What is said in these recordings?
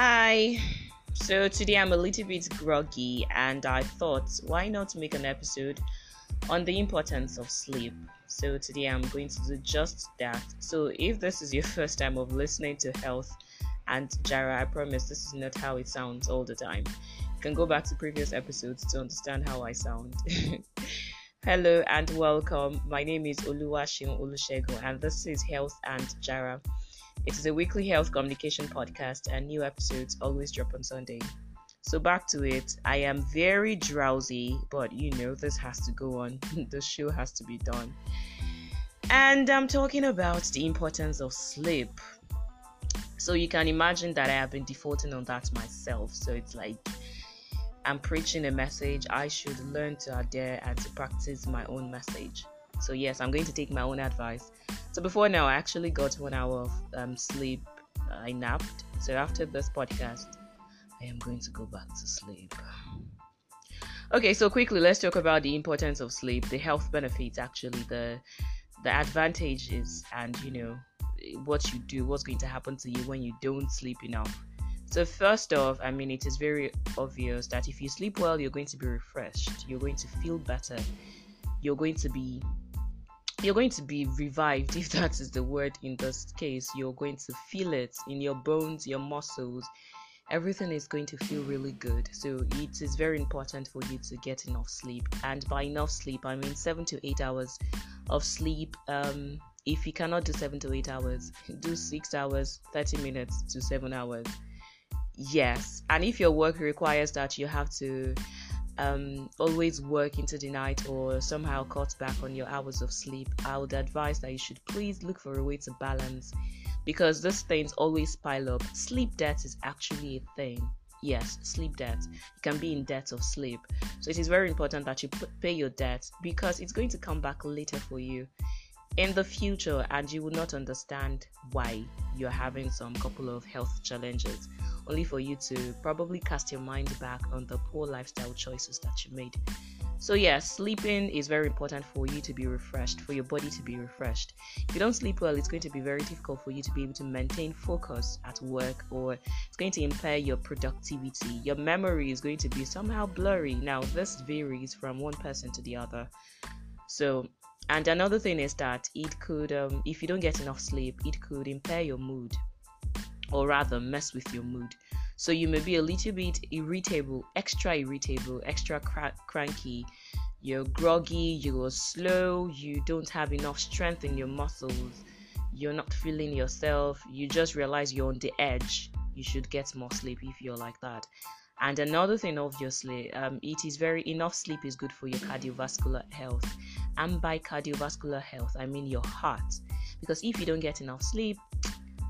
Hi. So today I'm a little bit groggy and I thought why not make an episode on the importance of sleep. So today I'm going to do just that. So if this is your first time of listening to health and Jara, I promise this is not how it sounds all the time. You can go back to previous episodes to understand how I sound. Hello and welcome. My name is Oluwashim Olusegun and this is Health and Jara. It is a weekly health communication podcast, and new episodes always drop on Sunday. So, back to it. I am very drowsy, but you know, this has to go on. the show has to be done. And I'm talking about the importance of sleep. So, you can imagine that I have been defaulting on that myself. So, it's like I'm preaching a message, I should learn to adhere and to practice my own message. So, yes, I'm going to take my own advice so before now, I actually got one hour of um, sleep. I napped. So after this podcast, I am going to go back to sleep. Okay, so quickly, let's talk about the importance of sleep, the health benefits, actually, the the advantages, and you know what you do, what's going to happen to you when you don't sleep enough. So first off, I mean, it is very obvious that if you sleep well, you're going to be refreshed. You're going to feel better. You're going to be you're going to be revived if that is the word in this case. You're going to feel it in your bones your muscles. Everything is going to feel really good. So it is very important for you to get enough sleep. And by enough sleep i mean seven to eight hours of sleep. Um, if you cannot do seven to eight hours do six hours 30 minutes to seven hours. Yes. And if your work requires that you have to um, always work into the night or somehow cut back on your hours of sleep, I would advise that you should please look for a way to balance because these things always pile up. Sleep debt is actually a thing. Yes, sleep debt. You can be in debt of sleep. So it is very important that you pay your debt because it's going to come back later for you in the future and you will not understand why you're having some couple of health challenges only for you to probably cast your mind back on the poor lifestyle choices that you made. So yeah sleeping is very important for you to be refreshed for your body to be refreshed. If you don't sleep well it's going to be very difficult for you to be able to maintain focus at work or it's going to impair your productivity. Your memory is going to be somehow blurry. Now this varies from one person to the other. So and another thing is that it could um, if you don't get enough sleep it could impair your mood or rather mess with your mood. So you may be a little bit irritable extra irritable extra cra- cranky. You're groggy you're slow you don't have enough strength in your muscles you're not feeling yourself you just realize you're on the edge. You should get more sleep if you're like that. And another thing obviously um, it is very enough sleep is good for your cardiovascular health and by cardiovascular health, I mean your heart. Because if you don't get enough sleep,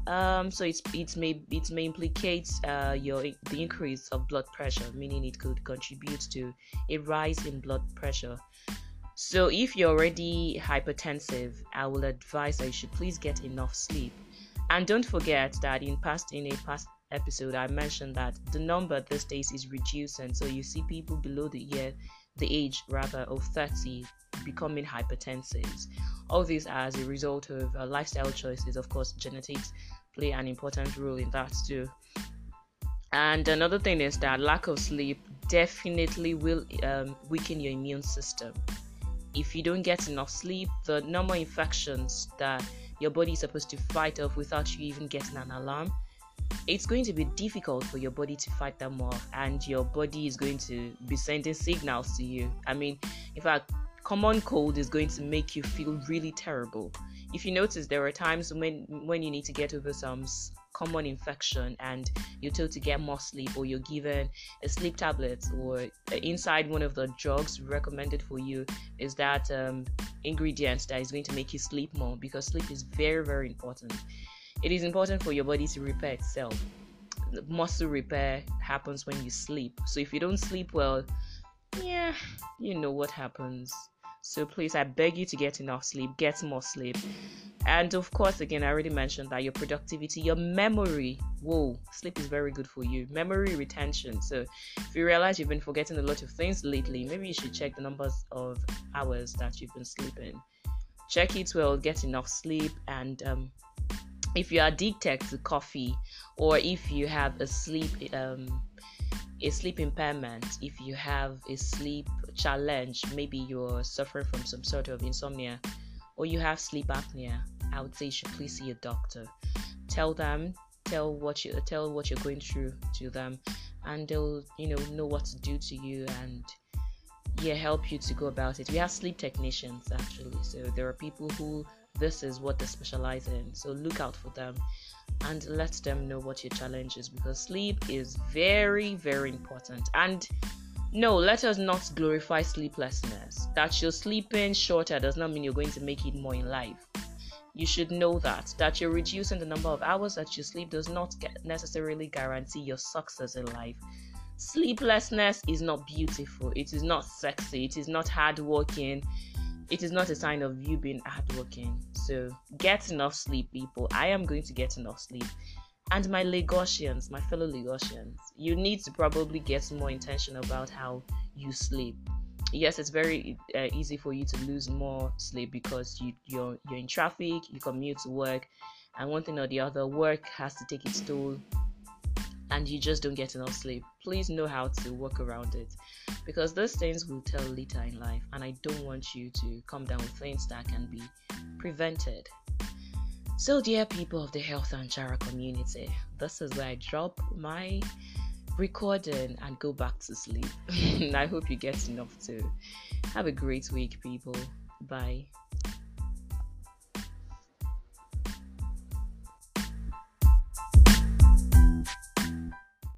um, so it's it may it may implicate uh, your the increase of blood pressure, meaning it could contribute to a rise in blood pressure. So if you're already hypertensive, I will advise that you should please get enough sleep. And don't forget that in past in a past episode I mentioned that the number these days is reducing. So you see people below the year the age rather of 30 becoming hypertensive. All these are as a result of uh, lifestyle choices. Of course, genetics play an important role in that too. And another thing is that lack of sleep definitely will um, weaken your immune system. If you don't get enough sleep, the normal infections that your body is supposed to fight off without you even getting an alarm it's going to be difficult for your body to fight them off and your body is going to be sending signals to you. I mean in fact common cold is going to make you feel really terrible. If you notice there are times when when you need to get over some common infection and you're told to get more sleep or you're given a sleep tablet or inside one of the drugs recommended for you is that um, ingredient that is going to make you sleep more because sleep is very very important it is important for your body to repair itself. Muscle repair happens when you sleep. So if you don't sleep well, yeah, you know what happens. So please, I beg you to get enough sleep, get more sleep. And of course, again, I already mentioned that your productivity, your memory, whoa, sleep is very good for you. Memory retention. So if you realize you've been forgetting a lot of things lately, maybe you should check the numbers of hours that you've been sleeping. Check it well, get enough sleep, and um, if you're addicted to coffee or if you have a sleep um, a sleep impairment if you have a sleep challenge maybe you're suffering from some sort of insomnia or you have sleep apnea i would say you should please see a doctor. Tell them tell what you tell what you're going through to them and they'll you know know what to do to you and yeah help you to go about it. We have sleep technicians actually. So there are people who this is what they specialize in. So look out for them and let them know what your challenge is because sleep is very very important. And no let us not glorify sleeplessness. That you're sleeping shorter does not mean you're going to make it more in life. You should know that that you're reducing the number of hours that you sleep does not necessarily guarantee your success in life. Sleeplessness is not beautiful. It is not sexy. It is not hardworking it is not a sign of you being hardworking. So get enough sleep people. I am going to get enough sleep. And my Lagosians, my fellow Lagosians, you need to probably get more intentional about how you sleep. Yes it's very uh, easy for you to lose more sleep because you you're you're in traffic you commute to work and one thing or the other work has to take its toll and you just don't get enough sleep please know how to work around it because those things will tell later in life and i don't want you to come down with things that can be prevented so dear people of the health and Jara community this is where i drop my recording and go back to sleep. I hope you get enough to have a great week, people. Bye.